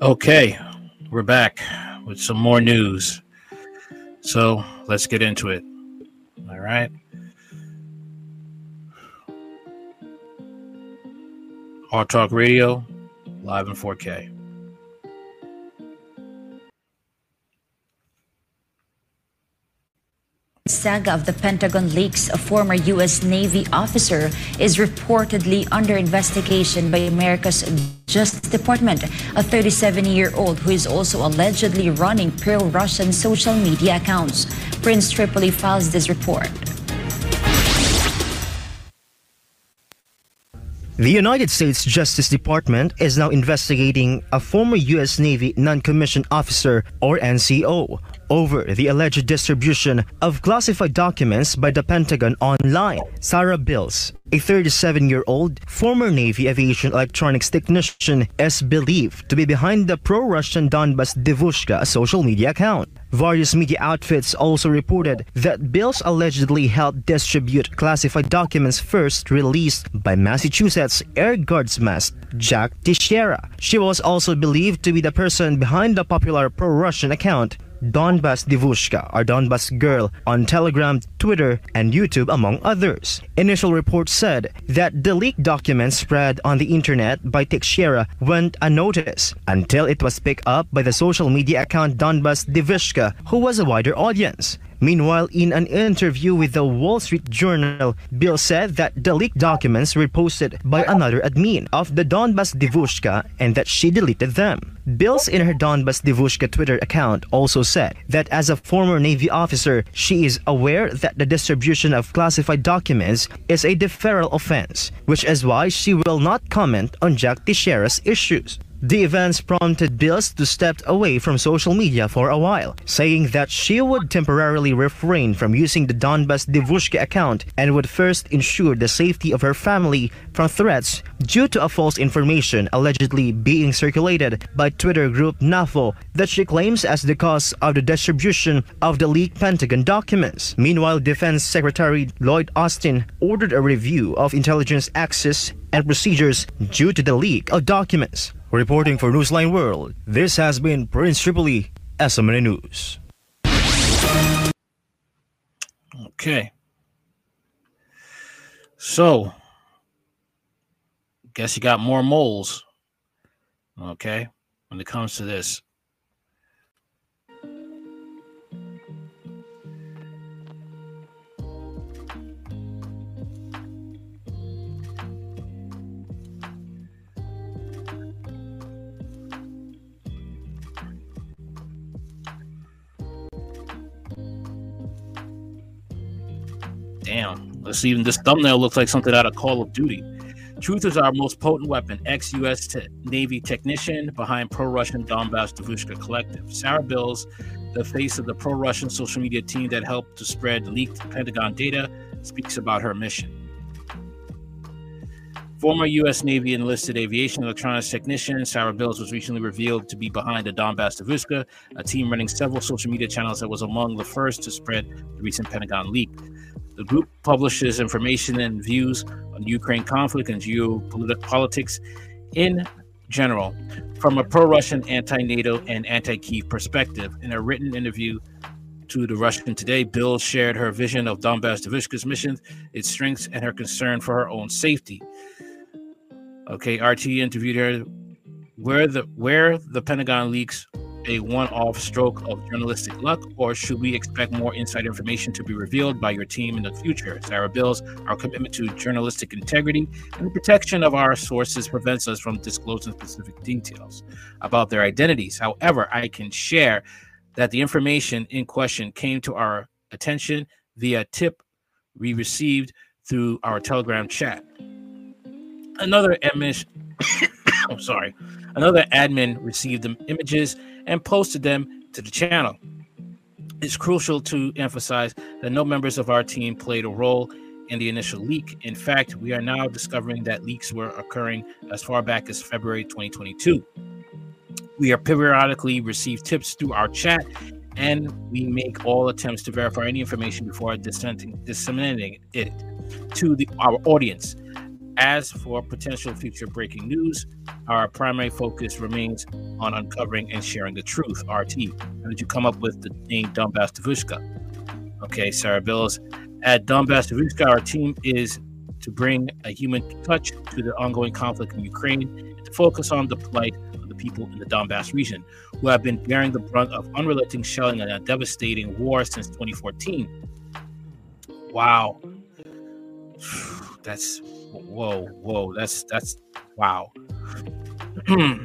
Okay, we're back with some more news. So let's get into it. All right. Hard Talk Radio, live in 4K. saga of the Pentagon leaks, a former U.S. Navy officer is reportedly under investigation by America's Justice Department, a 37 year old who is also allegedly running pro Russian social media accounts. Prince Tripoli files this report. The United States Justice Department is now investigating a former U.S. Navy non commissioned officer, or NCO, over the alleged distribution of classified documents by the Pentagon online. Sarah Bils, a 37 year old former Navy aviation electronics technician, is believed to be behind the pro Russian Donbas Devushka social media account. Various media outfits also reported that Bils allegedly helped distribute classified documents first released by Massachusetts Air Guardsman Jack Teixeira. She was also believed to be the person behind the popular pro Russian account Donbas Devushka or Donbas Girl on Telegram, Twitter, and YouTube, among others. Initial reports said that the leaked documents spread on the internet by Teixeira went unnoticed until it was picked up by the social media account Donbas Devushka, who was a wider audience. Meanwhile, in an interview with the Wall Street Journal, Bill said that the leaked documents were posted by another admin of the Donbas Devushka and that she deleted them. Bils in her Donbas Devushka Twitter account also said that as a former Navy officer, she is aware that the distribution of classified documents is a deferral offense, which is why she will not comment on Jack Teixeira's issues. The events prompted Bils to step away from social media for a while, saying that she would temporarily refrain from using the Donbas Devushka account and would first ensure the safety of her family from threats due to a false information allegedly being circulated by Twitter group NAFO that she claims as the cause of the distribution of the leaked Pentagon documents. Meanwhile, Defense Secretary Lloyd Austin ordered a review of intelligence access and procedures due to the leak of documents. Reporting for Newsline World, this has been Prince Tripoli, SMN News. Okay. So, guess you got more moles. Okay. When it comes to this. Damn. Let's see, even this thumbnail looks like something out of Call of Duty. Truth is our most potent weapon. Ex US te- Navy technician behind pro Russian Donbass Devushka Collective. Sarah Bils, the face of the pro Russian social media team that helped to spread leaked Pentagon data, speaks about her mission. Former U.S. Navy enlisted aviation electronics technician Sarah Bils was recently revealed to be behind the Donbass Devushka, a team running several social media channels that was among the first to spread the recent Pentagon leak. The group publishes information and views on Ukraine conflict and geopolitics in general from a pro Russian, anti NATO, and anti Kiev perspective. In a written interview to the Russian Today, Bill shared her vision of Donbass Devushka's mission, its strengths, and her concern for her own safety. Okay, RT interviewed her where the where the Pentagon leaks a one-off stroke of journalistic luck, or should we expect more inside information to be revealed by your team in the future? Sarah Bils, our commitment to journalistic integrity and the protection of our sources prevents us from disclosing specific details about their identities. However, I can share that the information in question came to our attention via a tip we received through our Telegram chat. Another admin, I'm sorry, another admin received the images and posted them to the channel. It's crucial to emphasize that no members of our team played a role in the initial leak. In fact, we are now discovering that leaks were occurring as far back as February 2022. We are periodically receive tips through our chat, and we make all attempts to verify any information before disseminating it to the, our audience. As for potential future breaking news, our primary focus remains on uncovering and sharing the truth. RT, how did you come up with the name Donbass Davushka? Okay, Sarah Bils. At Donbass Davushka, our team is to bring a human touch to the ongoing conflict in Ukraine and to focus on the plight of the people in the Donbass region who have been bearing the brunt of unrelenting shelling and a devastating war since 2014. Wow. That's whoa, whoa. That's that's wow. Hmm.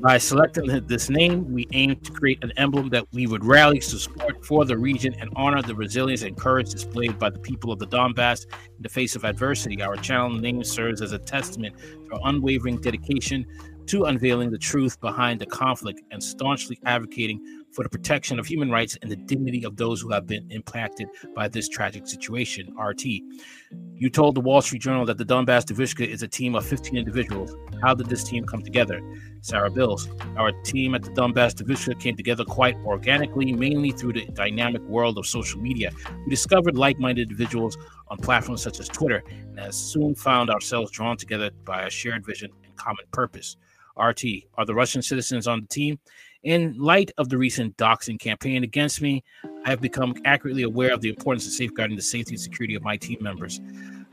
By selecting this name, we aim to create an emblem that we would rally to support for the region and honor the resilience and courage displayed by the people of the Donbass in the face of adversity. Our channel name serves as a testament to our unwavering dedication to unveiling the truth behind the conflict and staunchly advocating for the protection of human rights and the dignity of those who have been impacted by this tragic situation. RT. You told the Wall Street Journal that the Donbass Davushka is a team of 15 individuals. How did this team come together? Sarah Bils. Our team at the Donbass Davushka came together quite organically, mainly through the dynamic world of social media. We discovered like minded individuals on platforms such as Twitter and has soon found ourselves drawn together by a shared vision and common purpose. RT, are the Russian citizens on the team? In light of the recent doxing campaign against me, I have become accurately aware of the importance of safeguarding the safety and security of my team members.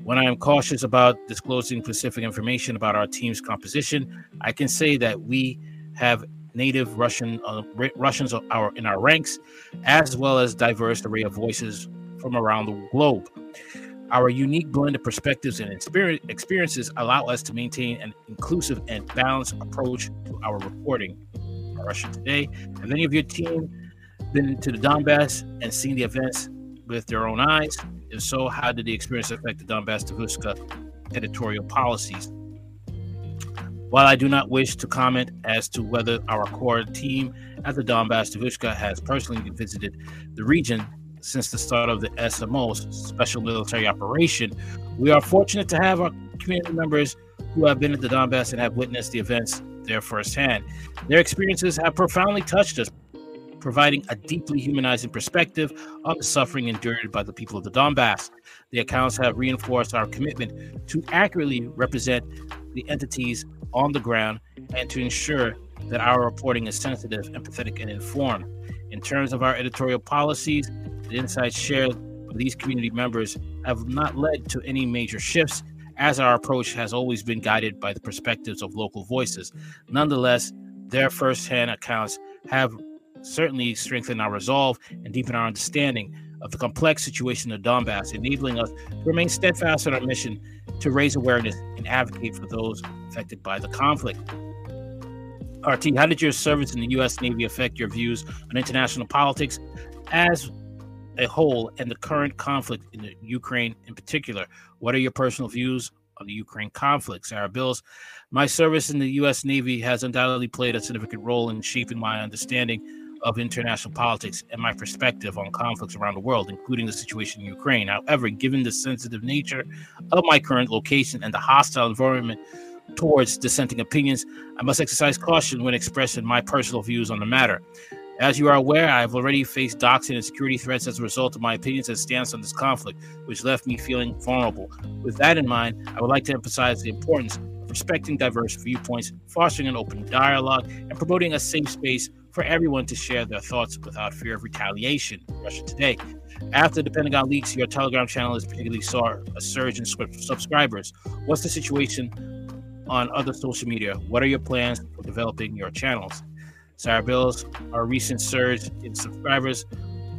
When I am cautious about disclosing specific information about our team's composition, I can say that we have native Russian uh, Russians are in our ranks, as well as diverse array of voices from around the globe. Our unique blend of perspectives and experiences allow us to maintain an inclusive and balanced approach to our reporting. Russia Today. Have any of your team been to the Donbass and seen the events with their own eyes? If so, how did the experience affect the Donbass Davushka editorial policies? While I do not wish to comment as to whether our core team at the Donbass Davushka has personally visited the region since the start of the SMO's special military operation, we are fortunate to have our community members who have been at the Donbass and have witnessed the events there firsthand. Their experiences have profoundly touched us, providing a deeply humanizing perspective on the suffering endured by the people of the Donbass. The accounts have reinforced our commitment to accurately represent the entities on the ground and to ensure that our reporting is sensitive, empathetic, and informed. In terms of our editorial policies, the insights shared with these community members have not led to any major shifts, as our approach has always been guided by the perspectives of local voices. Nonetheless, their firsthand accounts have certainly strengthened our resolve and deepened our understanding of the complex situation of Donbass, enabling us to remain steadfast in our mission to raise awareness and advocate for those affected by the conflict. RT, how did your service in the U.S. Navy affect your views on international politics as a whole and the current conflict in the Ukraine in particular? What are your personal views on the Ukraine conflict? Sarah Bils, my service in the U.S. Navy has undoubtedly played a significant role in shaping my understanding of international politics and my perspective on conflicts around the world, including the situation in Ukraine. However, given the sensitive nature of my current location and the hostile environment towards dissenting opinions, I must exercise caution when expressing my personal views on the matter. As you are aware, I have already faced doxing and security threats as a result of my opinions and stance on this conflict, which left me feeling vulnerable. With that in mind, I would like to emphasize the importance of respecting diverse viewpoints, fostering an open dialogue, and promoting a safe space for everyone to share their thoughts without fear of retaliation. Russia Today. After the Pentagon leaks, your Telegram channel has particularly saw a surge in subscribers. What's the situation on other social media? What are your plans for developing your channels? Sarah Bils, our recent surge in subscribers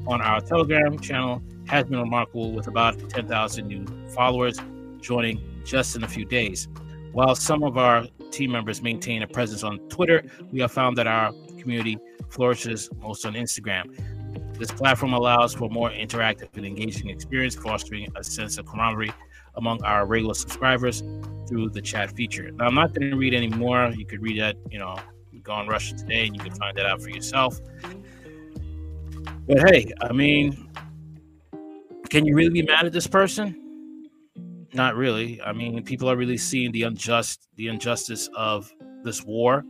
on our Telegram channel has been remarkable with about 10,000 new followers joining just in a few days. While some of our team members maintain a presence on Twitter, we have found that our community flourishes most on Instagram. This platform allows for more interactive and engaging experience, fostering a sense of camaraderie among our regular subscribers through the chat feature. Now, I'm not going to read any more. You could read that, you know, go on Russia Today and you can find that out for yourself. But hey, I mean, can you really be mad at this person? Not really. I mean, people are really seeing the unjust, the injustice of this war,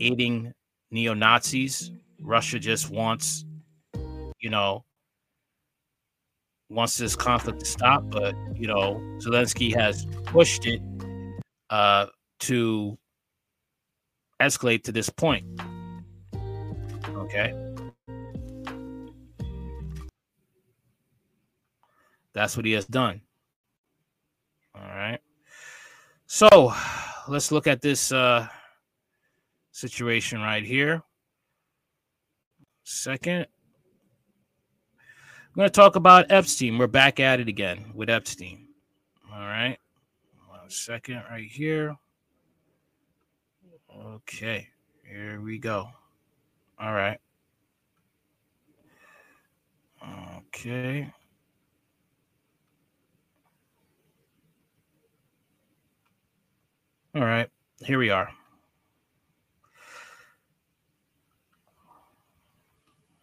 aiding neo Nazis. Russia just wants, you know, wants this conflict to stop, but you know, Zelensky has pushed it uh, to escalate to this point. Okay. That's what he has done. All right. So let's look at this uh, situation right here. Second. I'm going to talk about Epstein. We're back at it again with Epstein. All right. One second right here. Okay. Here we go. All right. Okay. All right. Here we are.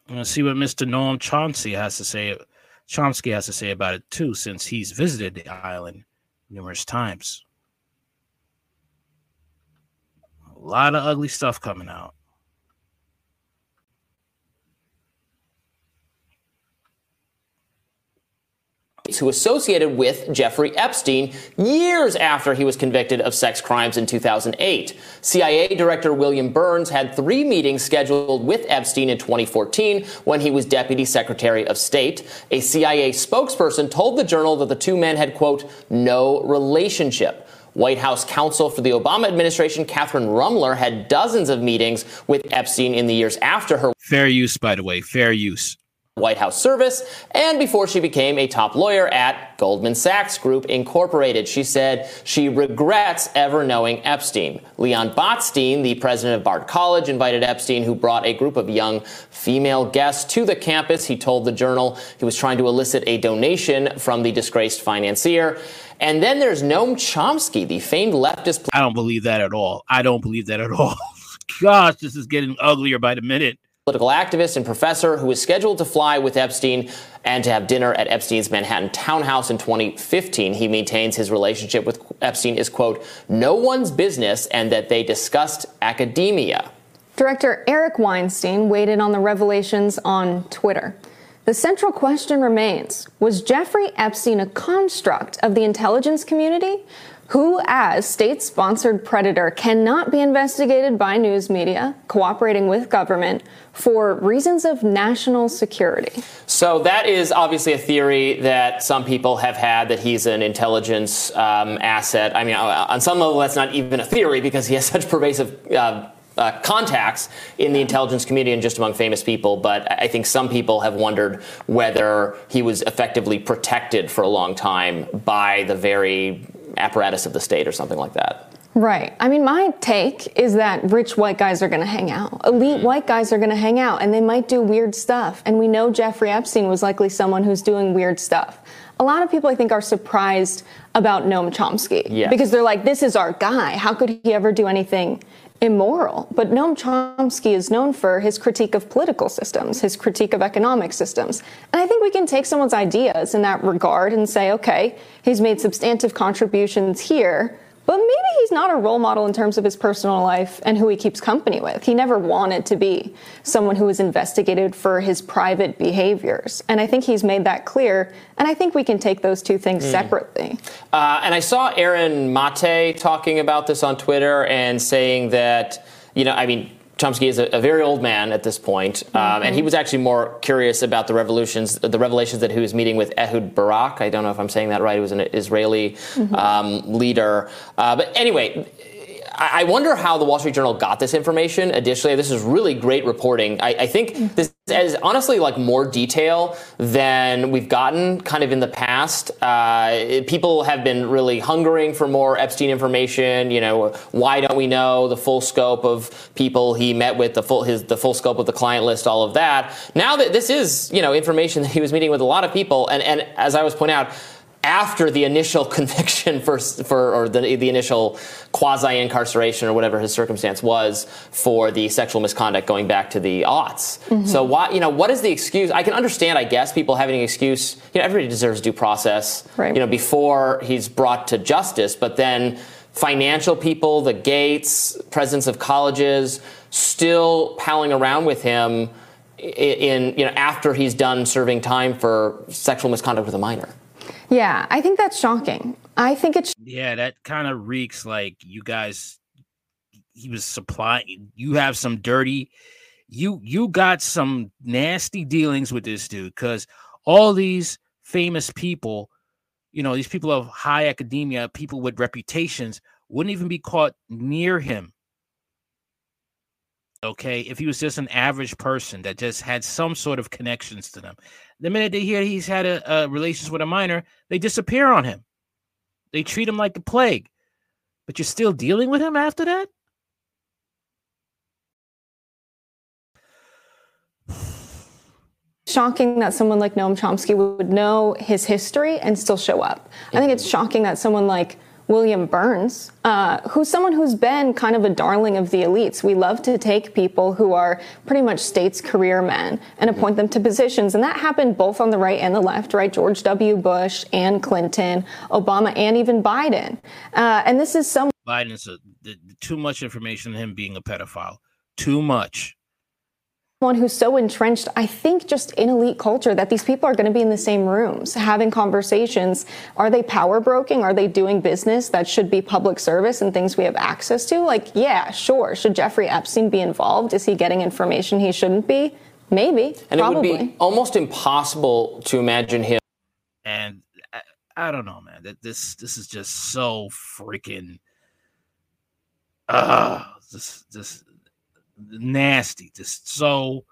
Let's see what Mr. Noam Chomsky has to say. Chomsky has to say about it too, since he's visited the island numerous times. A lot of ugly stuff coming out. who associated with Jeffrey Epstein years after he was convicted of sex crimes in 2008. CIA Director William Burns had three meetings scheduled with Epstein in 2014 when he was Deputy Secretary of State. A CIA spokesperson told the journal that the two men had, quote, no relationship. White House counsel for the Obama administration, Kathryn Ruemmler, had dozens of meetings with Epstein in the years after her. Fair use, by the way, fair use. White House service, and before she became a top lawyer at Goldman Sachs Group Incorporated. She said she regrets ever knowing Epstein. Leon Botstein, the president of Bard College, invited Epstein, who brought a group of young female guests to the campus. He told the journal he was trying to elicit a donation from the disgraced financier. And then there's Noam Chomsky, the famed leftist. I don't believe that at all. I don't believe that at all. Gosh, this is getting uglier by the minute political activist and professor who was scheduled to fly with Epstein and to have dinner at Epstein's Manhattan townhouse in 2015. He maintains his relationship with Epstein is, quote, no one's business and that they discussed academia. Director Eric Weinstein weighed in on the revelations on Twitter. The central question remains Was Jeffrey Epstein a construct of the intelligence community? who, as state sponsored predator, cannot be investigated by news media cooperating with government for reasons of national security. So, that is obviously a theory that some people have had that he's an intelligence um, asset. I mean, uh, on some level, that's not even a theory because he has such pervasive. Uh, uh, contacts in the intelligence community and just among famous people, but I think some people have wondered whether he was effectively protected for a long time by the very apparatus of the state or something like that. Right. I mean, my take is that rich white guys are going to hang out. Elite mm-hmm. white guys are going to hang out and they might do weird stuff. And we know Jeffrey Epstein was likely someone who's doing weird stuff. A lot of people, I think, are surprised about Noam Chomsky yes. because they're like, this is our guy. How could he ever do anything immoral. But Noam Chomsky is known for his critique of political systems, his critique of economic systems. And I think we can take someone's ideas in that regard and say, okay, he's made substantive contributions here but maybe he's not a role model in terms of his personal life and who he keeps company with. He never wanted to be someone who was investigated for his private behaviors. And I think he's made that clear. And I think we can take those two things mm. separately. Uh, and I saw Aaron Mate talking about this on Twitter and saying that, you know, I mean, Chomsky is a, a, very old man at this point, um, mm-hmm. and he was actually more curious about the revolutions, the revelations that he was meeting with Ehud Barak. I don't know if I'm saying that right. He was an Israeli mm-hmm. um, leader, uh, but anyway, I wonder how the Wall Street Journal got this information. Additionally, this is really great reporting. I, I, think this is honestly like more detail than we've gotten kind of in the past. Uh, people have been really hungering for more Epstein information. You know, why don't we know the full scope of people he met with, the full his the full scope of the client list, all of that. Now that this is you know information that he was meeting with a lot of people, and and as I was pointing out after the initial conviction for, for or the, the initial quasi incarceration or whatever his circumstance was for the sexual misconduct going back to the aughts. Mm-hmm. So why you know what is the excuse? I can understand, I guess, people having an excuse. You know, everybody deserves due process. Right. You know, before he's brought to justice, but then financial people, the Gates, presidents of colleges, still palling around with him in you know after he's done serving time for sexual misconduct with a minor. Yeah, I think that's shocking. I think it's yeah, that kind of reeks like you guys. He was supplying. You have some dirty. You you got some nasty dealings with this dude because all these famous people, you know, these people of high academia, people with reputations, wouldn't even be caught near him okay if he was just an average person that just had some sort of connections to them. The minute they hear he's had a, a relations with a minor they disappear on him. They treat him like the plague. But you're still dealing with him after that? Shocking that someone like Noam Chomsky would know his history and still show up. I think it's shocking that someone like William Burns, uh, who's someone who's been kind of a darling of the elites. We love to take people who are pretty much states' career men and appoint them to positions. And that happened both on the right and the left, right? George W. Bush and Clinton, Obama, and even Biden. Uh, and this is some. Biden's a, too much information on him being a pedophile. Too much one who's so entrenched, I think, just in elite culture that these people are going to be in the same rooms having conversations. Are they power broking? Are they doing business that should be public service and things we have access to? Like, yeah, sure. Should Jeffrey Epstein be involved? Is he getting information he shouldn't be? Maybe. And probably. it would be almost impossible to imagine him. And I, I don't know, man. That this this is just so freaking. Ah, uh, this this nasty, just so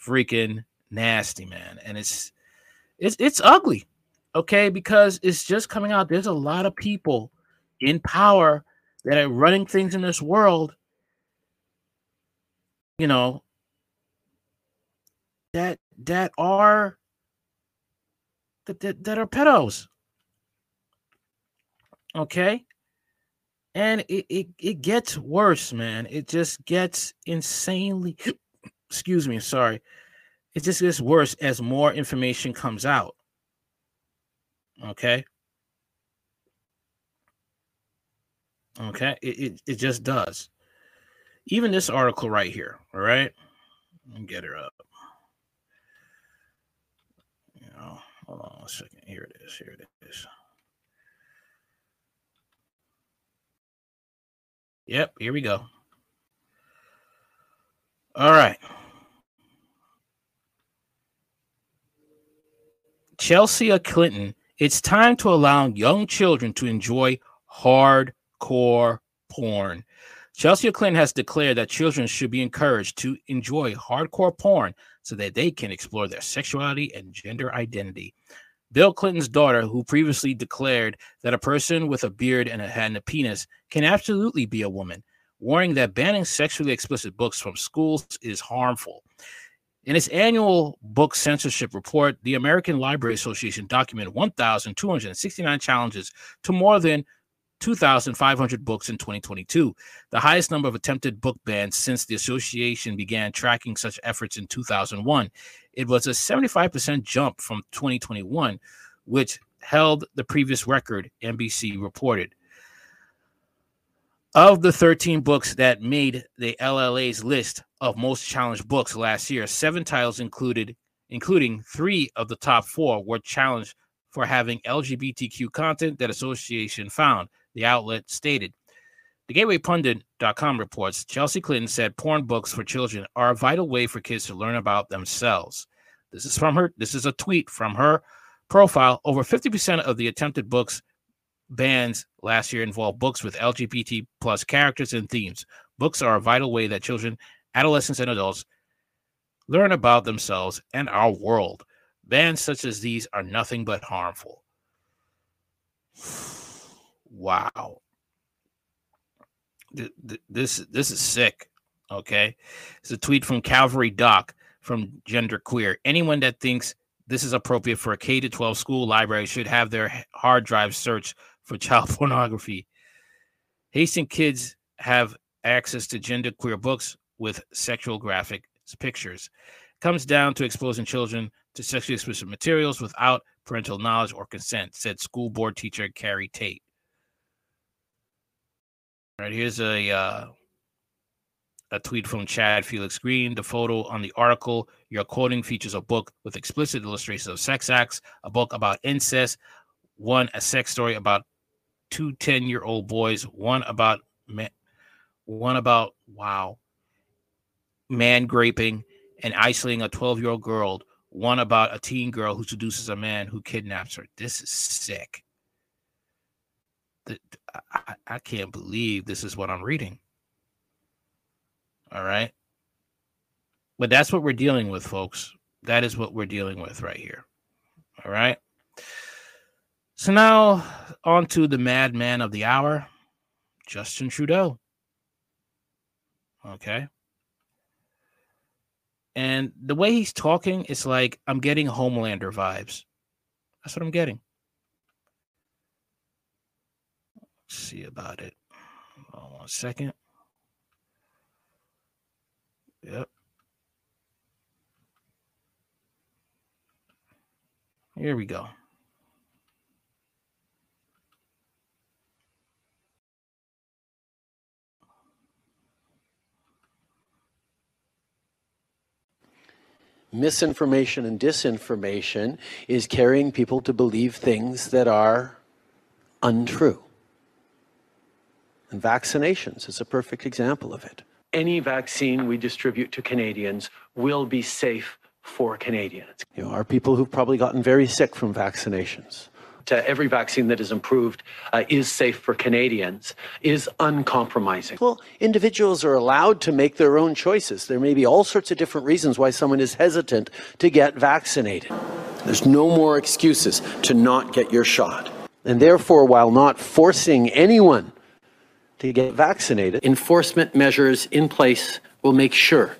freaking nasty, man. And it's it's it's ugly, okay, because it's just coming out. There's a lot of people in power that are running things in this world, you know, that that are that that, that are pedos. Okay and it, it it gets worse man. It just gets insanely excuse me sorry. It just gets worse as more information comes out. Okay? Okay? It, it, it just does. Even this article right here all right? Let me get her up. You know hold on a second. Here it is. Here it is Yep, here we go. All right. Chelsea Clinton, it's time to allow young children to enjoy hardcore porn. Chelsea Clinton has declared that children should be encouraged to enjoy hardcore porn so that they can explore their sexuality and gender identity. Bill Clinton's daughter, who previously declared that a person with a beard and a, and a penis can absolutely be a woman, warning that banning sexually explicit books from schools is harmful. In its annual book censorship report, the American Library Association documented 1,269 challenges to more than 2,500 books in 2022, the highest number of attempted book bans since the association began tracking such efforts in 2001. It was a 75% jump from 2021, which held the previous record, NBC reported. Of the 13 books that made the LLA's list of most challenged books last year, seven titles included, including three of the top four, were challenged for having LGBTQ content that association found the outlet stated. The GatewayPundit.com reports Chelsea Clinton said porn books for children are a vital way for kids to learn about themselves. This is from her. This is a tweet from her profile. Over 50% of the attempted books bans last year involved books with LGBT plus characters and themes. Books are a vital way that children, adolescents, and adults learn about themselves and our world. Bans such as these are nothing but harmful. Wow. This this is sick. Okay, it's a tweet from Calvary Doc from Genderqueer. Anyone that thinks this is appropriate for a K to 12 school library should have their hard drive searched for child pornography. Hastings kids have access to genderqueer books with sexual graphic pictures. It comes down to exposing children to sexually explicit materials without parental knowledge or consent, said school board teacher Carrie Tate. Right, here's a uh, a tweet from Chad Felix Green. The photo on the article you're quoting features a book with explicit illustrations of sex acts, a book about incest, one a sex story about two 10 year old boys, one about man, one about wow, man graping and isolating a 12 year old girl, one about a teen girl who seduces a man who kidnaps her. This is sick. I, I can't believe this is what I'm reading. All right. But that's what we're dealing with, folks. That is what we're dealing with right here. All right. So now on to the madman of the hour, Justin Trudeau. Okay. And the way he's talking, it's like I'm getting Homelander vibes. That's what I'm getting. Let's see about it. On one second. Yep. Here we go. misinformation and disinformation is carrying people to believe things that are untrue. And vaccinations is a perfect example of it. Any vaccine we distribute to Canadians will be safe for Canadians. You know, are people who've probably gotten very sick from vaccinations every vaccine that is improved uh, is safe for Canadians is uncompromising. Well, individuals are allowed to make their own choices. There may be all sorts of different reasons why someone is hesitant to get vaccinated. There's no more excuses to not get your shot. And therefore, while not forcing anyone to get vaccinated, enforcement measures in place will make sure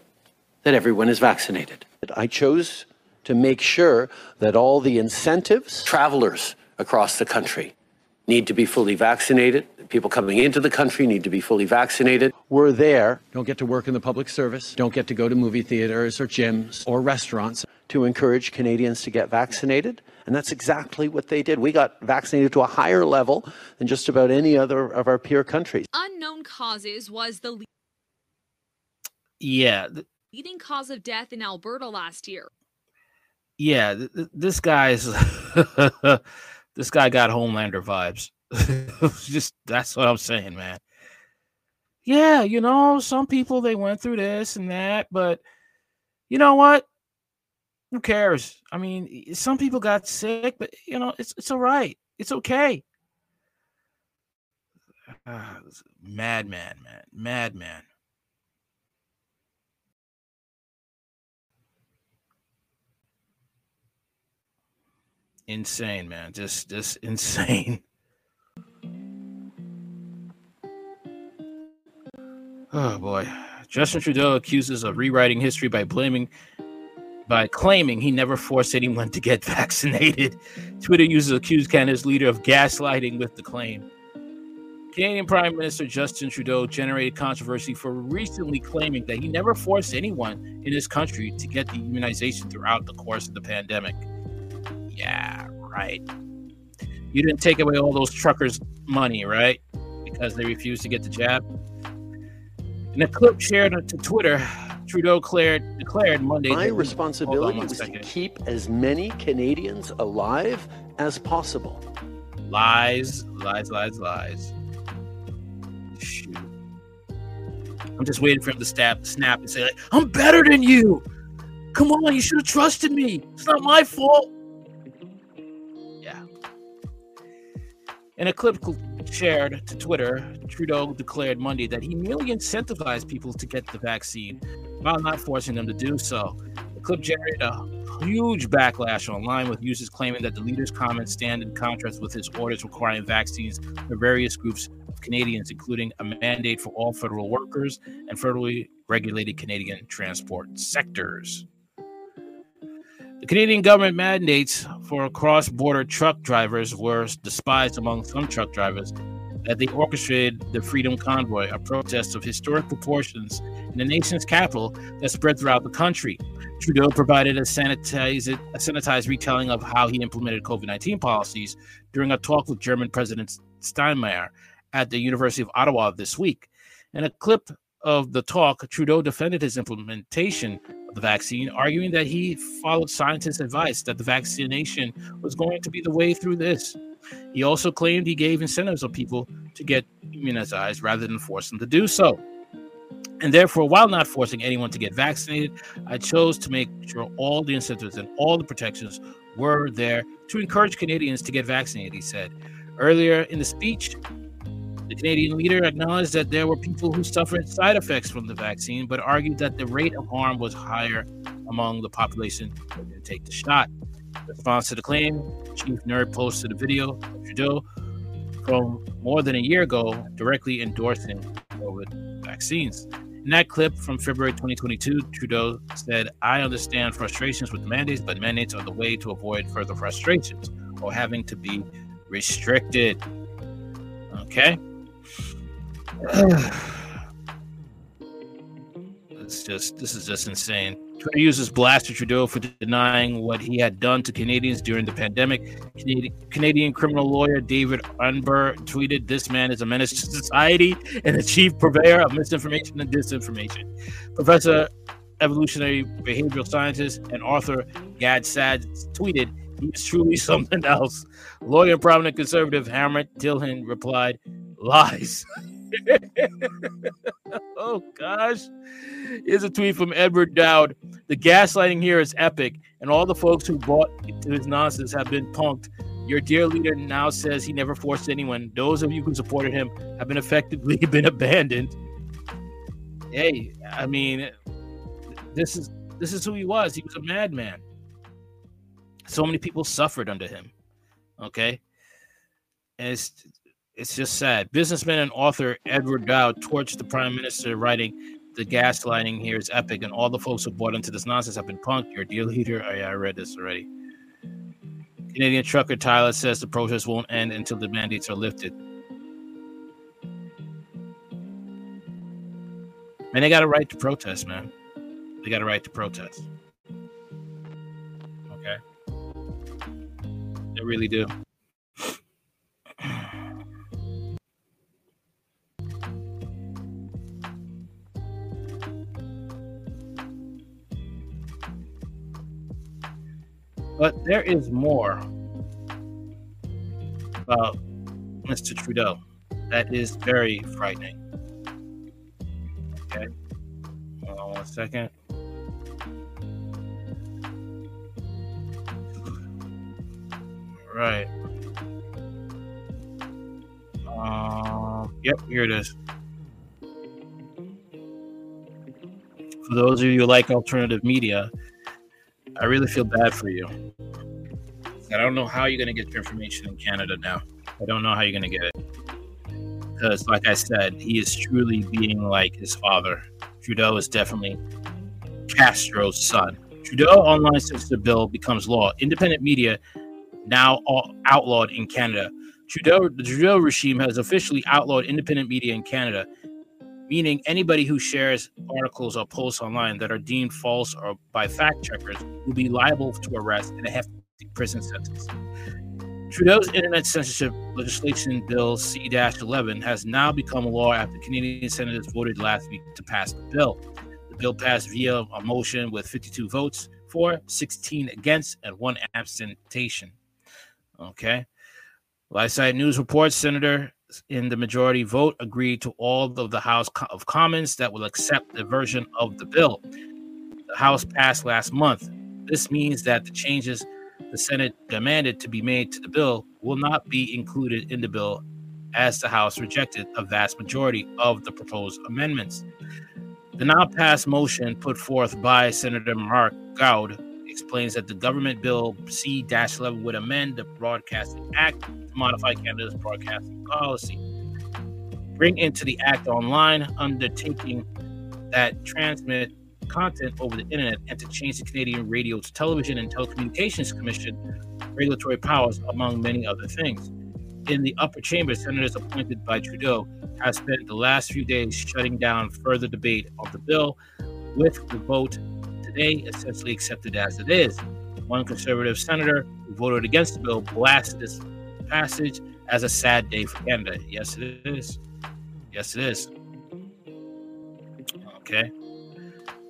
that everyone is vaccinated. I chose to make sure that all the incentives, travelers across the country need to be fully vaccinated. People coming into the country need to be fully vaccinated. We're there. Don't get to work in the public service. Don't get to go to movie theaters or gyms or restaurants to encourage Canadians to get vaccinated. And that's exactly what they did. We got vaccinated to a higher level than just about any other of our peer countries. Unknown causes was the yeah leading cause of death in Alberta last year. Yeah, th- th- this guy's this guy got Homelander vibes. Just that's what I'm saying, man. Yeah, you know, some people they went through this and that, but you know what? Who cares? I mean, some people got sick, but you know, it's it's all right. It's okay. Uh, madman, man, madman. insane, man. Just just insane. Oh boy. Justin Trudeau accuses of rewriting history by blaming by claiming he never forced anyone to get vaccinated. Twitter users accuse Canada's leader of gaslighting with the claim. Canadian Prime Minister Justin Trudeau generated controversy for recently claiming that he never forced anyone in his country to get the immunization throughout the course of the pandemic. Yeah, right. You didn't take away all those truckers' money, right? Because they refused to get the jab. In a clip shared to Twitter, Trudeau declared, declared Monday. My responsibility was to keep as many Canadians alive as possible. Lies, lies, lies, lies. Shoot. I'm just waiting for him to stab, snap and say, like, I'm better than you. Come on, you should have trusted me. It's not my fault. Yeah. In a clip shared to Twitter, Trudeau declared Monday that he merely incentivized people to get the vaccine while not forcing them to do so. Clip generated a huge backlash online with users claiming that the leader's comments stand in contrast with his orders requiring vaccines for various groups of Canadians, including a mandate for all federal workers and federally regulated Canadian transport sectors. The Canadian government mandates for cross border truck drivers were despised among some truck drivers that they orchestrated the Freedom Convoy, a protest of historic proportions in the nation's capital that spread throughout the country. Trudeau provided a sanitized, a sanitized retelling of how he implemented COVID 19 policies during a talk with German President Steinmeier at the University of Ottawa this week. In a clip of the talk, Trudeau defended his implementation of the vaccine, arguing that he followed scientists' advice that the vaccination was going to be the way through this. He also claimed he gave incentives of people to get immunized rather than force them to do so. And therefore, while not forcing anyone to get vaccinated, I chose to make sure all the incentives and all the protections were there to encourage Canadians to get vaccinated, he said. Earlier in the speech, the Canadian leader acknowledged that there were people who suffered side effects from the vaccine, but argued that the rate of harm was higher among the population who didn't take the shot. Response to the claim, Chief Nerd posted a video of Trudeau from more than a year ago directly endorsing COVID vaccines. In that clip from February 2022, Trudeau said, I understand frustrations with mandates, but mandates are the way to avoid further frustrations or having to be restricted. Okay. it's just, this is just insane. Twitter users blasted Trudeau for denying what he had done to Canadians during the pandemic. Canadian, criminal lawyer David Anber tweeted, This man is a menace to society and a chief purveyor of misinformation and disinformation. Professor, evolutionary behavioral scientist, and author Gad Saad tweeted, He is truly something else. Lawyer and prominent conservative Harriet Tilden replied, Lies. oh gosh. Here's a tweet from Edward Dowd. The gaslighting here is epic, and all the folks who bought into his nonsense have been punked. Your dear leader now says he never forced anyone. Those of you who supported him have been effectively been abandoned. Hey, I mean, this is this is who he was. He was a madman. So many people suffered under him. Okay. And it's it's just sad. Businessman and author Edward Dowd torched the prime minister, writing, "The gaslighting here is epic, and all the folks who bought into this nonsense have been punked." Your dear leader. Oh yeah, I read this already. Canadian trucker Tyler says the protest won't end until the mandates are lifted. And they got a right to protest, man. They got a right to protest. Okay. They really do. But there is more about Mr. Trudeau that is very frightening. Okay. Hold on one second. Right. Um, yep, here it is. For those of you who like alternative media, I really feel bad for you. I don't know how you're going to get your information in Canada now. I don't know how you're going to get it. Because, like I said, he is truly being like his father. Trudeau is definitely Castro's son. Trudeau online censorship bill becomes law. Independent media now outlawed in Canada. Trudeau, the Trudeau regime has officially outlawed independent media in Canada meaning anybody who shares articles or posts online that are deemed false or by fact checkers will be liable to arrest and a hefty prison sentence. Trudeau's internet censorship legislation bill C 11 has now become law after Canadian senators voted last week to pass the bill. The bill passed via a motion with 52 votes for, 16 against, and one abstention. Okay. Lifesite News reports Senator in the majority vote agreed to all of the House of Commons that will accept the version of the bill. The House passed last month. This means that the changes the Senate demanded to be made to the bill will not be included in the bill as the House rejected a vast majority of the proposed amendments. The now passed motion put forth by Senator Marc Gold explains that the government bill C 11 would amend the Broadcasting Act to modify Canada's broadcasting policy, bring into the Act online undertaking that transmit content over the internet and to change the Canadian Radio Television and Telecommunications Commission regulatory powers, among many other things. In the upper chamber, senators appointed by Trudeau have spent the last few days shutting down further debate of the bill, with the vote today essentially accepted as it is. One conservative senator who voted against the bill blasted this passage as a sad day for Canada. Yes, it is. Yes, it is. Okay.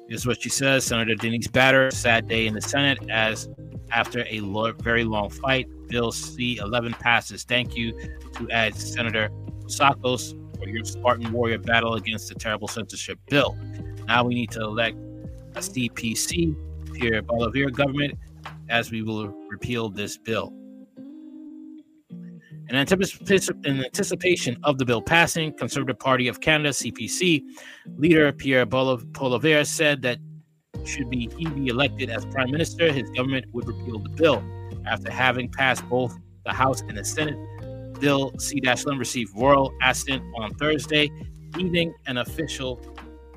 Is what she says. Senator Denise Batters, sad day in the Senate as after a lo- very long fight, Bill C-11 passes. Thank you to add Senator Sakos for your Spartan warrior battle against the terrible censorship bill. Now we need to elect a CPC, Pierre Poilievre government, as we will repeal this bill. In anticipation of the bill passing, Conservative Party of Canada (CPC) leader Pierre Poilievre said that should be he be elected as prime minister, his government would repeal the bill. After having passed both the House and the Senate, Bill C-11 received royal assent on Thursday evening and official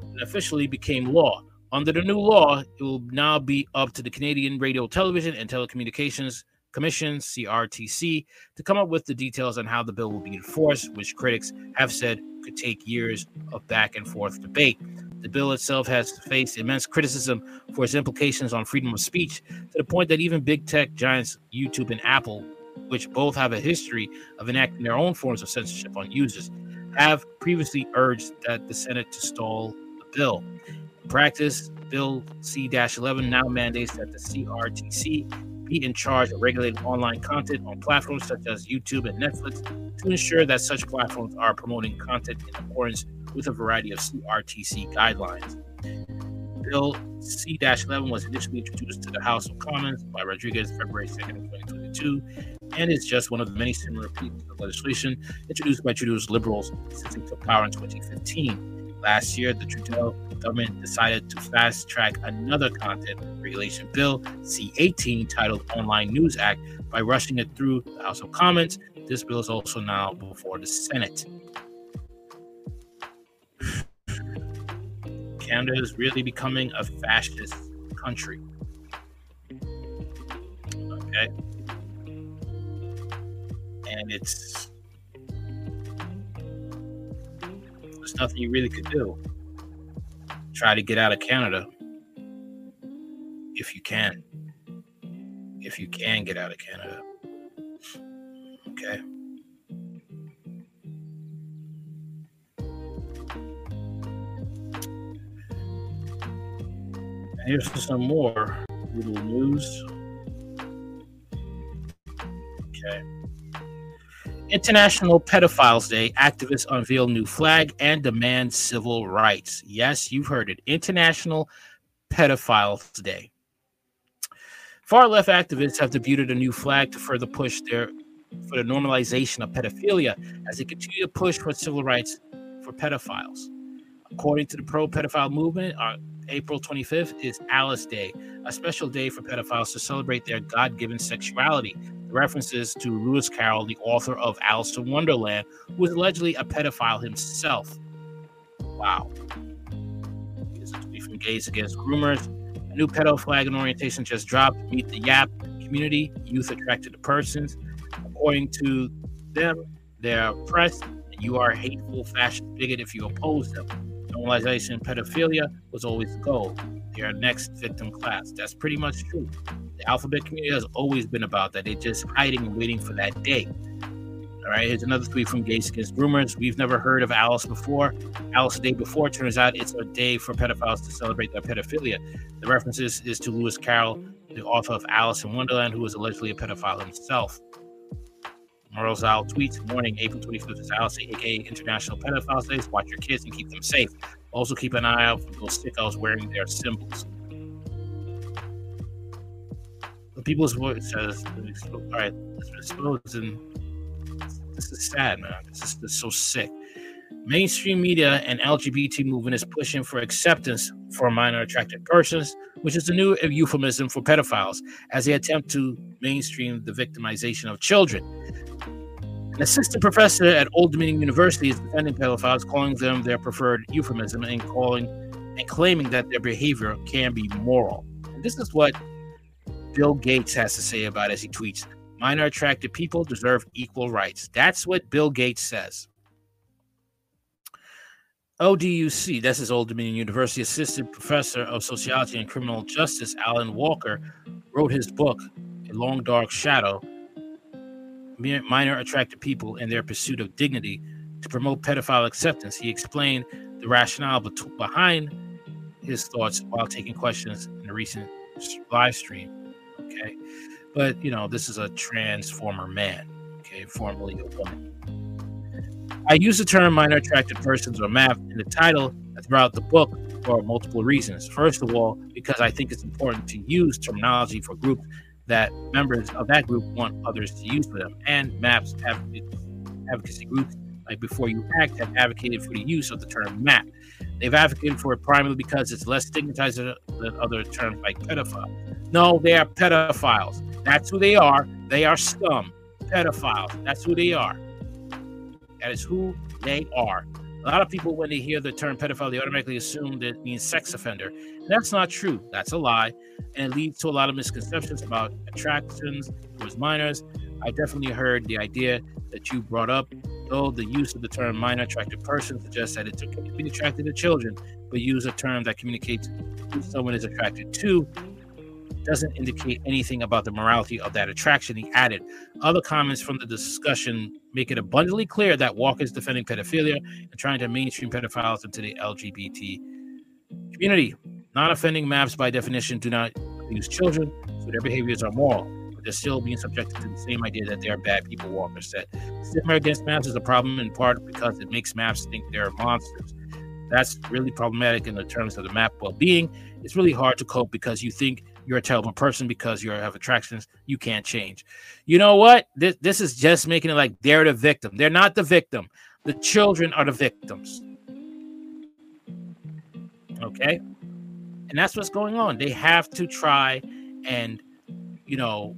and officially became law. Under the new law, it will now be up to the Canadian Radio, Television, and Telecommunications Commission, CRTC, to come up with the details on how the bill will be enforced, which critics have said could take years of back and forth debate. The bill itself has faced immense criticism for its implications on freedom of speech, to the point that even big tech giants YouTube and Apple, which both have a history of enacting their own forms of censorship on users, have previously urged that the Senate to stall the bill. Practice, Bill C 11 now mandates that the CRTC be in charge of regulating online content on platforms such as YouTube and Netflix to ensure that such platforms are promoting content in accordance with a variety of CRTC guidelines. Bill C 11 was initially introduced to the House of Commons by Rodriguez February 2nd, 2022, and is just one of the many similar pieces of legislation introduced by Trudeau's Liberals since he took power in 2015. Last year, the Trudeau government decided to fast track another content regulation bill, C 18, titled Online News Act, by rushing it through the House of Commons. This bill is also now before the Senate. Canada is really becoming a fascist country. Okay. And it's there's nothing you really could do. Try to get out of Canada if you can. If you can get out of Canada. Okay. Here's some more little news. Okay. International Pedophiles Day, activists unveil new flag and demand civil rights. Yes, you've heard it. International Pedophiles Day. Far left activists have debuted a new flag to further push their for the normalization of pedophilia as they continue to push for civil rights for pedophiles. According to the pro pedophile movement, uh, April 25th is Alice Day, a special day for pedophiles to celebrate their God given sexuality. The references to Lewis Carroll, the author of Alice in Wonderland, who was allegedly a pedophile himself. Wow. Here's a tweet from Gays Against Groomers. A new pedo flag and orientation just dropped. Meet the YAP community, youth attracted to persons. According to them, they're oppressed, you are a hateful fascist bigot if you oppose them. Normalization pedophilia was always the goal. They are next victim class. That's pretty much true. The alphabet community has always been about that. They're just hiding and waiting for that day. All right, here's another tweet from Gays Against Groomers. We've never heard of Alice before. Alice day before turns out it's a day for pedophiles to celebrate their pedophilia. The references is to Lewis Carroll, the author of Alice in Wonderland, who was allegedly a pedophile himself. Morals Out tweets, morning, April 25th is Alice, aka International Pedophiles Day. Watch your kids and keep them safe. Also, keep an eye out for those sickos wearing their symbols. The People's Voice says, all right, exposing. This is sad, man. This is, this is so sick. Mainstream media and LGBT movement is pushing for acceptance for minor attracted persons, which is a new euphemism for pedophiles, as they attempt to mainstream the victimization of children. An assistant professor at Old Dominion University is defending pedophiles, calling them their preferred euphemism and calling and claiming that their behavior can be moral. And this is what Bill Gates has to say about it as he tweets minor attracted people deserve equal rights. That's what Bill Gates says. ODUC, that's his Old Dominion University assistant professor of sociology and criminal justice, Allyn Walker, wrote his book, A Long Dark Shadow Minor Attracted People in Their Pursuit of Dignity to promote pedophile acceptance. He explained the rationale behind his thoughts while taking questions in a recent live stream. Okay. But, you know, this is a transformer man, okay, formerly a woman. I use the term minor attracted persons or MAP in the title throughout the book for multiple reasons. First of all, because I think it's important to use terminology for groups that members of that group want others to use for them. And MAPS advocacy groups like Before You Act have advocated for the use of the term MAP. They've advocated for it primarily because it's less stigmatized than other terms like pedophile. No, they are pedophiles. That's who they are. They are scum. Pedophiles. That's who they are. That is who they are. A lot of people, when they hear the term pedophile, they automatically assume that it means sex offender. That's not true. That's a lie. And it leads to a lot of misconceptions about attractions towards minors. I definitely heard the idea that you brought up, though the use of the term minor attracted person suggests that it's okay to be attracted to children, but use a term that communicates who someone is attracted to doesn't indicate anything about the morality of that attraction. He added, other comments from the discussion make it abundantly clear that Walker is defending pedophilia and trying to mainstream pedophiles into the LGBT community. Non offending maps, by definition, do not use children, so their behaviors are moral. But they're still being subjected to the same idea that they are bad people, Walker said. Stigma against maps is a problem in part because it makes maps think they're monsters. That's really problematic in the terms of the map well being. It's really hard to cope because you think you're a terrible person because you have attractions you can't change. You know what? This this is just making it like they're the victim. They're not the victim. The children are the victims. Okay? And that's what's going on. They have to try and you know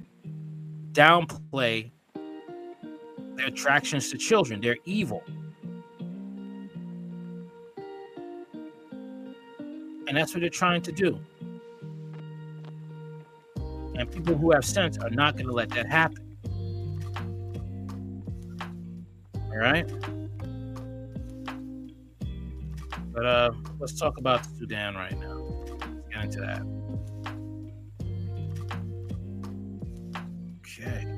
downplay their attractions to children. They're evil. And that's what they're trying to do. And people who have sense are not going to let that happen. All right. But uh, let's talk about Sudan right now. Let's get into that. Okay.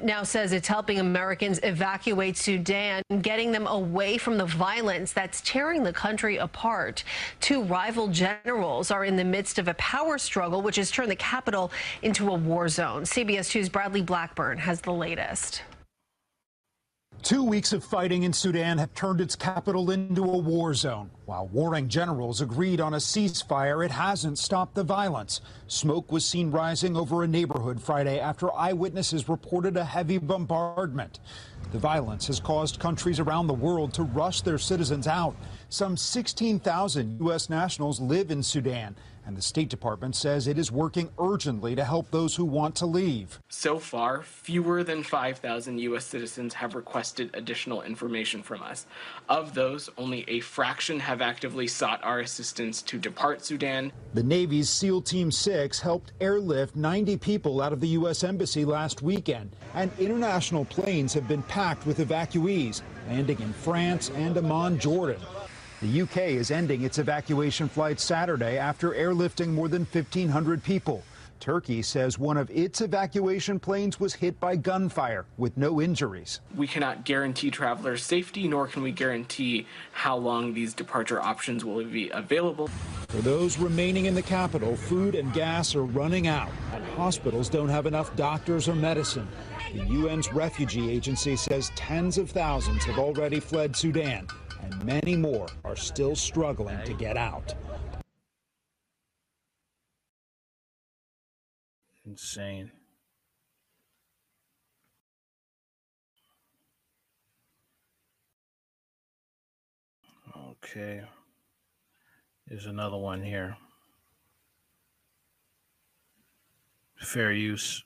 Now says it's helping Americans evacuate Sudan, getting them away from the violence that's tearing the country apart. Two rival generals are in the midst of a power struggle, which has turned the capital into a war zone. CBS 2's Bradley Blackburn has the latest. Two weeks of fighting in Sudan have turned its capital into a war zone. While warring generals agreed on a ceasefire, it hasn't stopped the violence. Smoke was seen rising over a neighborhood Friday after eyewitnesses reported a heavy bombardment. The violence has caused countries around the world to rush their citizens out. Some 16,000 U.S. nationals live in Sudan, and the State Department says it is working urgently to help those who want to leave. So far, fewer than 5,000 U.S. citizens have requested additional information from us. Of those, only a fraction have actively sought our assistance to depart Sudan. The Navy's SEAL Team 6 helped airlift 90 people out of the U.S. Embassy last weekend, and international planes have been packed with evacuees, landing in France and Amman, Jordan. The UK is ending its evacuation flight Saturday after airlifting more than 1,500 people. Turkey says one of its evacuation planes was hit by gunfire with no injuries. We cannot guarantee travelers' safety, nor can we guarantee how long these departure options will be available. For those remaining in the capital, food and gas are running out, and hospitals don't have enough doctors or medicine. The UN's refugee agency says tens of thousands have already fled Sudan and many more are still struggling to get out. Insane. Okay. There's another one here. Fair use.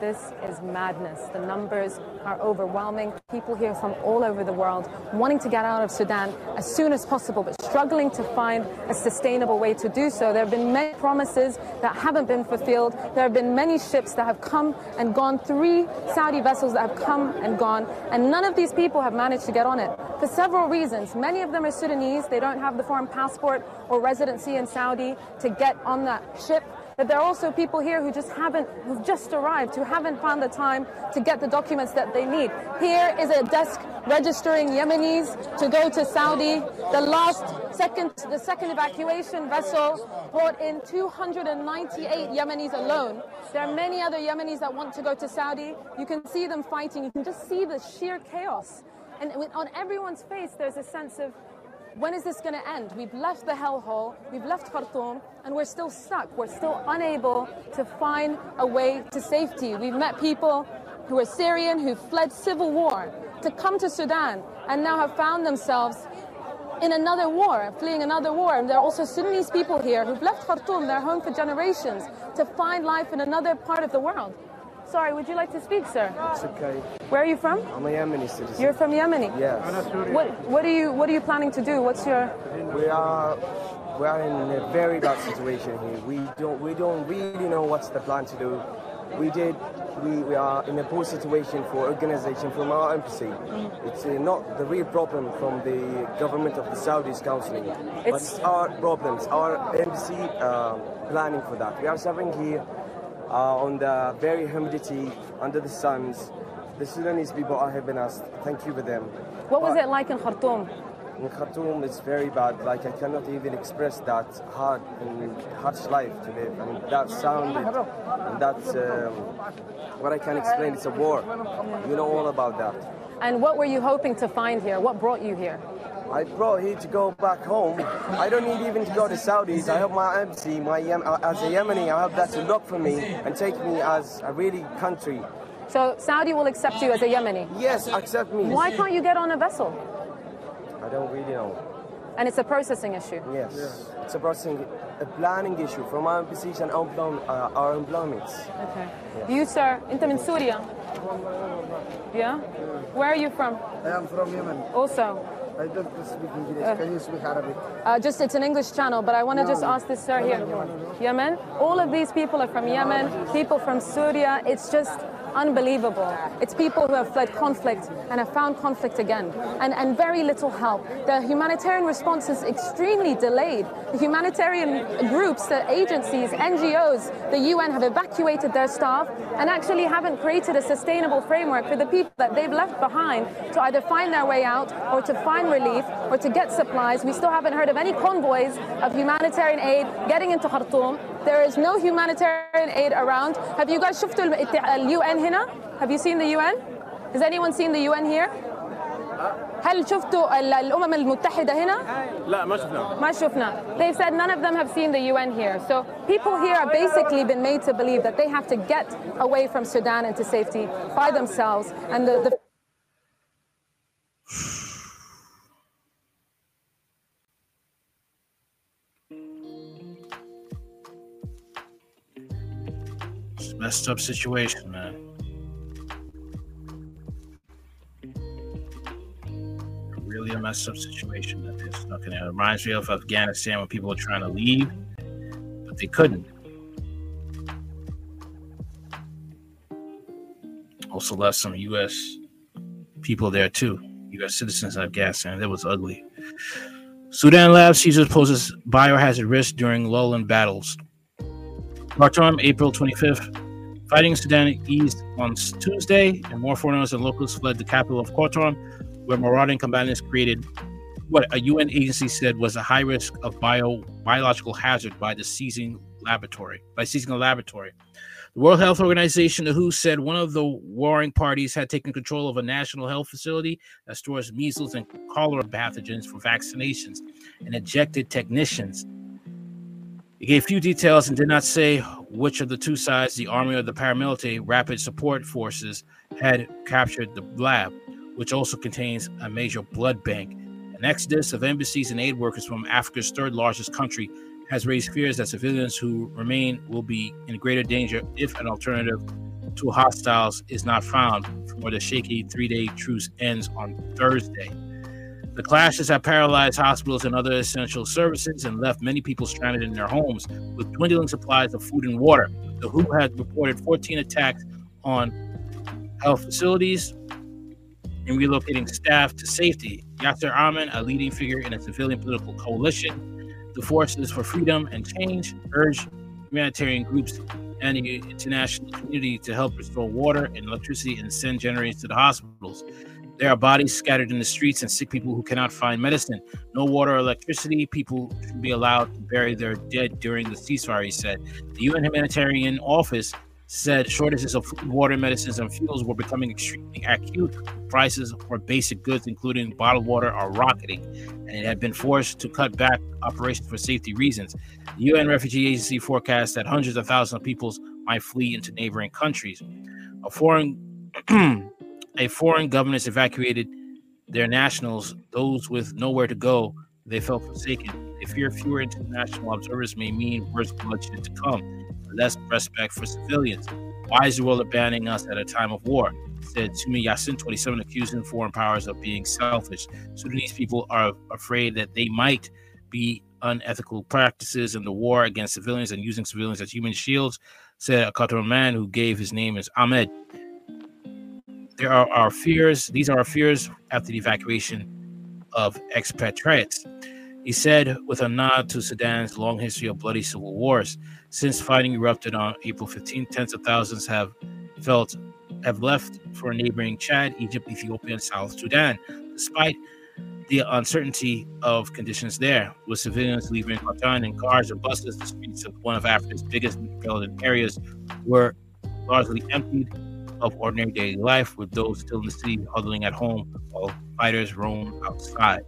This is madness. The numbers are overwhelming. People here from all over the world wanting to get out of Sudan as soon as possible, but struggling to find a sustainable way to do so. There have been many promises that haven't been fulfilled. There have been many ships that have come and gone, three Saudi vessels that have come and gone, and none of these people have managed to get on it for several reasons. Many of them are Sudanese. They don't have the foreign passport or residency in Saudi to get on that ship but there are also people here who just haven't, who've just arrived, who haven't found the time to get the documents that they need. Here is a desk registering Yemenis to go to Saudi. The last second, the second evacuation vessel brought in 298 Yemenis alone. There are many other Yemenis that want to go to Saudi. You can see them fighting. You can just see the sheer chaos. And on everyone's face, there's a sense of when is this going to end? We've left the hellhole, we've left Khartoum, and we're still stuck. We're still unable to find a way to safety. We've met people who are Syrian, who fled civil war to come to Sudan and now have found themselves in another war, fleeing another war. And there are also Sudanese people here who've left Khartoum, their home for generations, to find life in another part of the world. Sorry, would you like to speak, sir? It's okay. Where are you from? I'm a Yemeni citizen. You're from Yemeni? Yes. What What are you What are you planning to do? What's your? We are we are in a very bad situation here. We don't we don't really know what's the plan to do. We did we, we are in a poor situation for organization from our embassy. Mm-hmm. It's uh, not the real problem from the government of the Saudis counseling, it's but our problems, our embassy uh, planning for that. We are suffering here uh, on the very humidity under the suns. The Sudanese people are helping us. Thank you for them. What was it like in Khartoum? In Khartoum, it's very bad. Like I cannot even express that hard and harsh life to live, and that sound, and that's um, what I can't explain. It's a war. You know all about that. And what were you hoping to find here? What brought you here? I brought here to go back home. I don't need even to go to Saudis. I hope my embassy, my Yem- uh, as a Yemeni, I hope that to look for me and take me as a really country. So Saudi will accept you as a Yemeni? Yes, accept me. Why can't you get on a vessel? I don't really know. And it's a processing issue? Yes, yeah. it's a processing, a planning issue from our position, our, uh, our employment. Okay. Yes. You, sir, أنت من سوريا? Yeah? Where are you from? I am from Yemen. Also? I don't speak English. Uh, Can you speak Arabic? Uh, just it's an English channel, but I want to no, just ask this sir here. Yemen. All of these people are from Yemen. People from Syria. It's just unbelievable. It's people who have fled conflict and have found conflict again, and, and very little help. The humanitarian response is extremely delayed. The humanitarian groups, the agencies, NGOs, the UN have evacuated their staff and actually haven't created a sustainable framework for the people that they've left behind to either find their way out or to find relief or to get supplies. We still haven't heard of any convoys of humanitarian aid getting into Khartoum. There is no humanitarian aid around. Have you guys شفتوا اليو هنا؟ Have you seen the UN? Has anyone seen the UN here? هل شفتوا الأمم المتحدة هنا؟ لا ما شفنا. ما شفنا. They've said none of them have seen the UN here. So people here are basically been made to believe that they have to get away from Sudan into safety by themselves. And the, the messed up situation, man. Really a messed up situation that they're stuck in. It reminds me of Afghanistan when people were trying to leave, but they couldn't. Also left some U.S. people there too, U.S. citizens in Afghanistan. That was ugly. Sudan lab seizes poses biohazard risk during lull in battles. Khartoum, April 25th. Fighting in Sudan eased on Tuesday, and more foreigners and locals fled the capital of Khartoum, where marauding combatants created what a UN agency said was a high risk of bio biological hazard by the seizing laboratory. By seizing a laboratory, the World Health Organization, the WHO, said one of the warring parties had taken control of a national health facility that stores measles and cholera pathogens for vaccinations and ejected technicians he gave few details and did not say which of the two sides, the army or the paramilitary rapid support forces, had captured the lab, which also contains a major blood bank. An exodus of embassies and aid workers from Africa's third largest country has raised fears that civilians who remain will be in greater danger if an alternative to hostiles is not found before the shaky three day truce ends on Thursday. The clashes have paralyzed hospitals and other essential services and left many people stranded in their homes with dwindling supplies of food and water. The WHO has reported 14 attacks on health facilities and relocating staff to safety. Yasser Arman, a leading figure in a civilian political coalition, the Forces for Freedom and Change, urged humanitarian groups and the international community to help restore water and electricity and send generators to the hospitals. There are bodies scattered in the streets and sick people who cannot find medicine. No water or electricity. People should be allowed to bury their dead during the ceasefire, he said. The UN Humanitarian Office said shortages of food, water, medicines, and fuels were becoming extremely acute. Prices for basic goods, including bottled water, are rocketing, and it had been forced to cut back operations for safety reasons. The UN Refugee Agency forecasts that hundreds of thousands of people might flee into neighboring countries. A foreign a foreign government evacuated their nationals, those with nowhere to go, they felt forsaken. They fear fewer international observers may mean worse bloodshed to come, less respect for civilians. Why is the world abandoning us at a time of war? Said Sumi Yasin, 27, accusing foreign powers of being selfish. Sudanese people are afraid that they might be unethical practices in the war against civilians and using civilians as human shields, said a Qatar man who gave his name as Ahmed there are our fears. These are our fears after the evacuation of expatriates. He said, with a nod to Sudan's long history of bloody civil wars. Since fighting erupted on April 15, tens of thousands have felt have left for neighboring Chad, Egypt, Ethiopia, and South Sudan, despite the uncertainty of conditions there, with civilians leaving Khartoum in cars and buses. The streets of one of Africa's biggest metropolitan areas were largely emptied of ordinary daily life, with those still in the city huddling at home while fighters roam outside.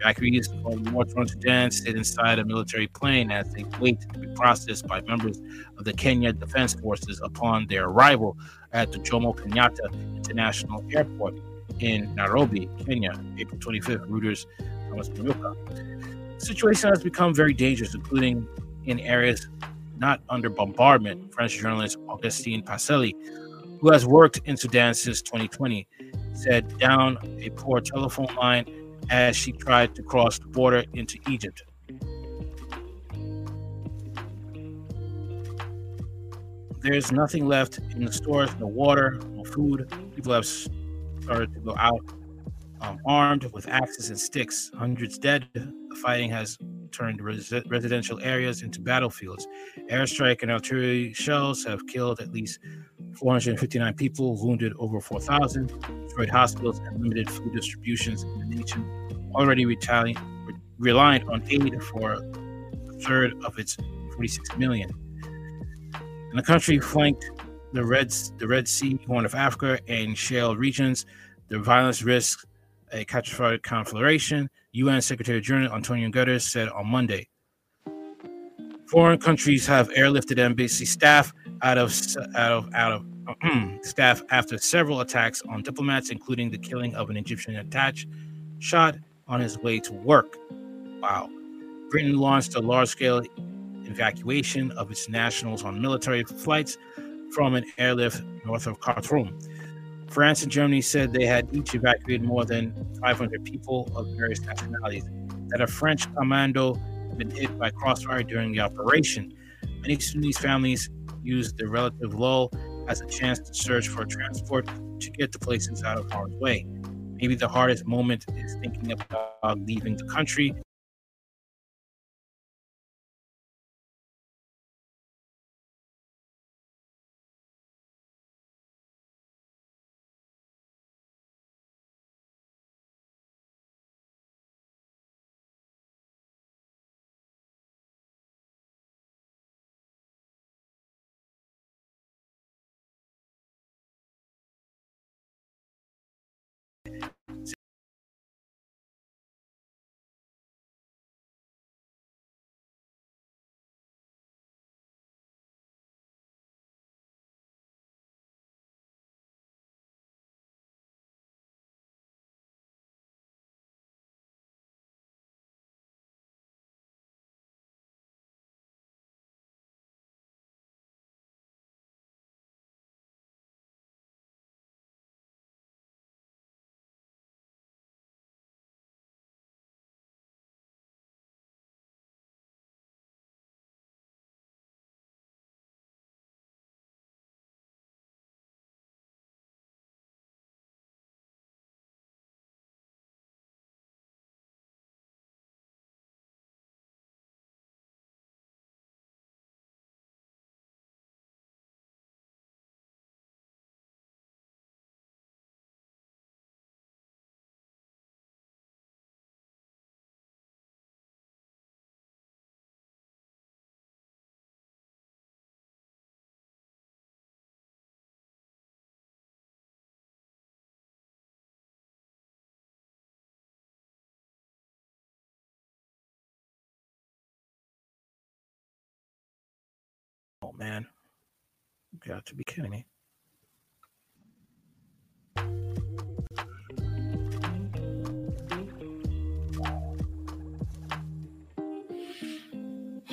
Evacuees from northern Sudan sit inside a military plane as they wait to be processed by members of the Kenya Defense Forces upon their arrival at the Jomo Kenyatta International Airport in Nairobi, Kenya, April 25th. Reuters Thomas Manyuka. The situation has become very dangerous, including in areas not under bombardment, French journalist Augustine Passilly, who has worked in Sudan since 2020, said down a poor telephone line as she tried to cross the border into Egypt. There's nothing left in the stores, no water, no food. People have started to go out um, armed with axes and sticks. Hundreds dead. The fighting has turned res- residential areas into battlefields. Airstrike and artillery shells have killed at least 459 people, wounded over 4,000, destroyed hospitals, and limited food distributions in the nation, already retali- re- reliant on aid for a third of its 46 million. And the country flanked the Red, the Red Sea, Horn of Africa, and Shale regions. The violence risks a catastrophic conflagration, UN Secretary General Antonio Guterres said on Monday. Foreign countries have airlifted embassy staff out of out of out of staff after several attacks on diplomats, including the killing of an Egyptian attached shot on his way to work. Wow. Britain launched a large-scale evacuation of its nationals on military flights from an airlift north of Khartoum. France and Germany said they had each evacuated more than 500 people of various nationalities. That a French commando had been hit by crossfire during the operation. Many Sudanese families used the relative lull as a chance to search for transport to get to places out of harm's way. Maybe the hardest moment is thinking about leaving the country man. You got to be kidding me.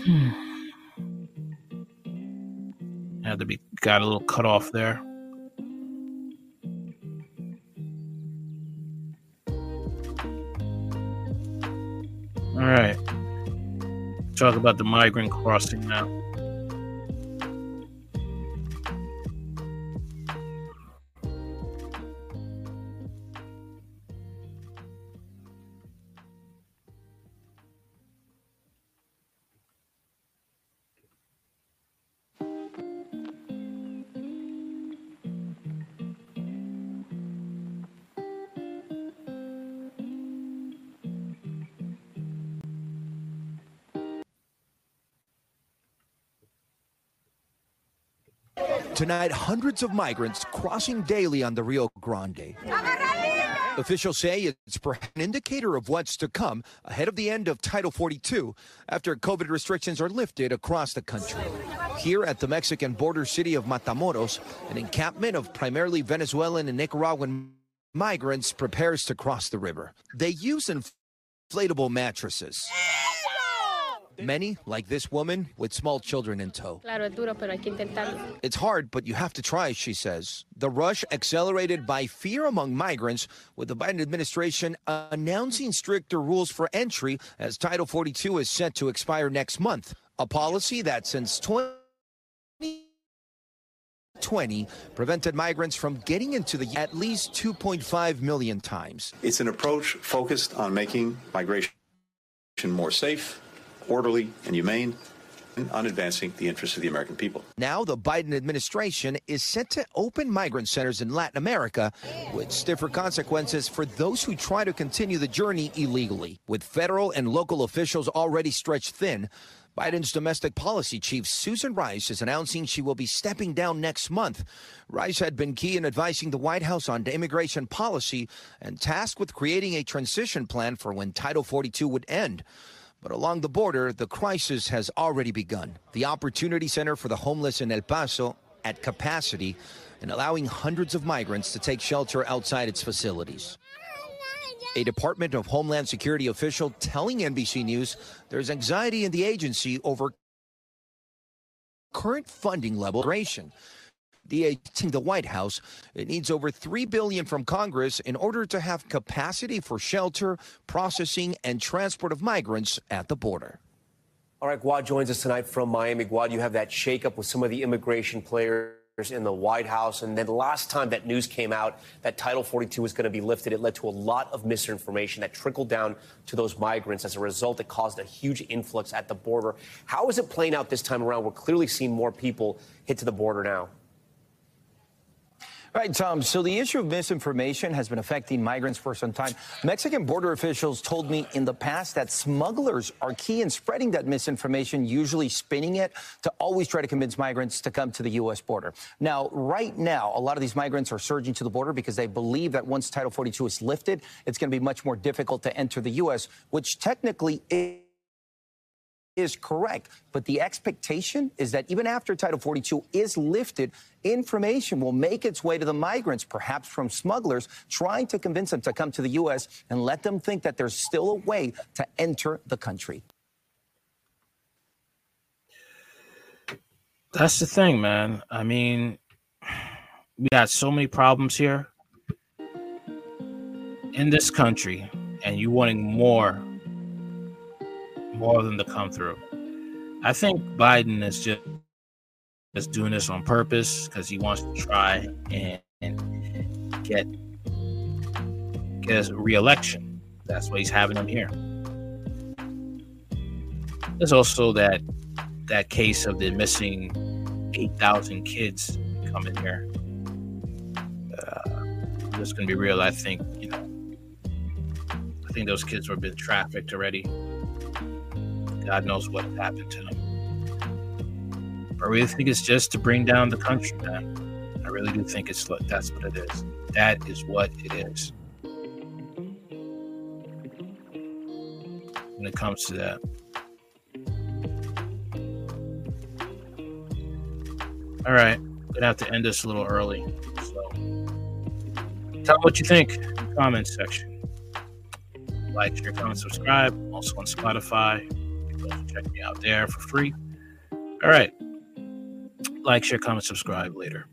Hmm. Had to be got a little cut off there. All right. Talk about the migrant crossing now. Tonight, hundreds of migrants crossing daily on the Rio Grande. Officials say it's an indicator of what's to come ahead of the end of Title 42 after COVID restrictions are lifted across the country. Here at the Mexican border city of Matamoros, an encampment of primarily Venezuelan and Nicaraguan migrants prepares to cross the river. They use inflatable mattresses. Many, like this woman, with small children in tow. Claro, es duro, pero hay que intentarlo. It's hard, but you have to try, she says. The rush accelerated by fear among migrants, with the Biden administration announcing stricter rules for entry as Title 42 is set to expire next month. A policy that since 2020 prevented migrants from getting into the at least 2.5 million times. It's an approach focused on making migration more safe, orderly, and humane, and on advancing the interests of the American people. Now, the Biden administration is set to open migrant centers in Latin America with stiffer consequences for those who try to continue the journey illegally. With federal and local officials already stretched thin, Biden's domestic policy chief, Susan Rice, is announcing she will be stepping down next month. Rice had been key in advising the White House on immigration policy and tasked with creating a transition plan for when Title 42 would end. But along the border, the crisis has already begun. The Opportunity Center for the Homeless in El Paso at capacity and allowing hundreds of migrants to take shelter outside its facilities. A Department of Homeland Security official telling NBC News there's anxiety in the agency over current funding level. The the White House. It needs over three billion from Congress in order to have capacity for shelter, processing, and transport of migrants at the border. All right, Guad joins us tonight from Miami. Guad, you have that shakeup with some of the immigration players in the White House. And then the last time that news came out that Title 42 was going to be lifted, it led to a lot of misinformation that trickled down to those migrants. As a result, it caused a huge influx at the border. How is it playing out this time around? We're clearly seeing more people hit to the border now. Right, Tom. So the issue of misinformation has been affecting migrants for some time. Mexican border officials told me in the past that smugglers are key in spreading that misinformation, usually spinning it to always try to convince migrants to come to the U.S. border. Now, right now, a lot of these migrants are surging to the border because they believe that once Title 42 is lifted, it's going to be much more difficult to enter the U.S., which technically is is correct. But the expectation is that even after Title 42 is lifted, information will make its way to the migrants, perhaps from smugglers, trying to convince them to come to the U.S. and let them think that there's still a way to enter the country. That's the thing, man. I mean, we got so many problems here in this country, and you wanting more more them to come through. I think Biden is just is doing this on purpose because he wants to try and, and get get a reelection. That's why he's having him here. There's also that that case of the missing eight thousand kids coming here. Uh, just gonna be real. I think you know. I think those kids were being trafficked already. God knows what happened to them. I really think it's just to bring down the country, man. I really do think it's that's what it is. That is what it is. When it comes to that. All right, gonna have to end this a little early. So, tell me what you think in the comments section. Like, share, comment, subscribe. Also on Spotify, check me out there for free. All right. Like, share, comment, subscribe later.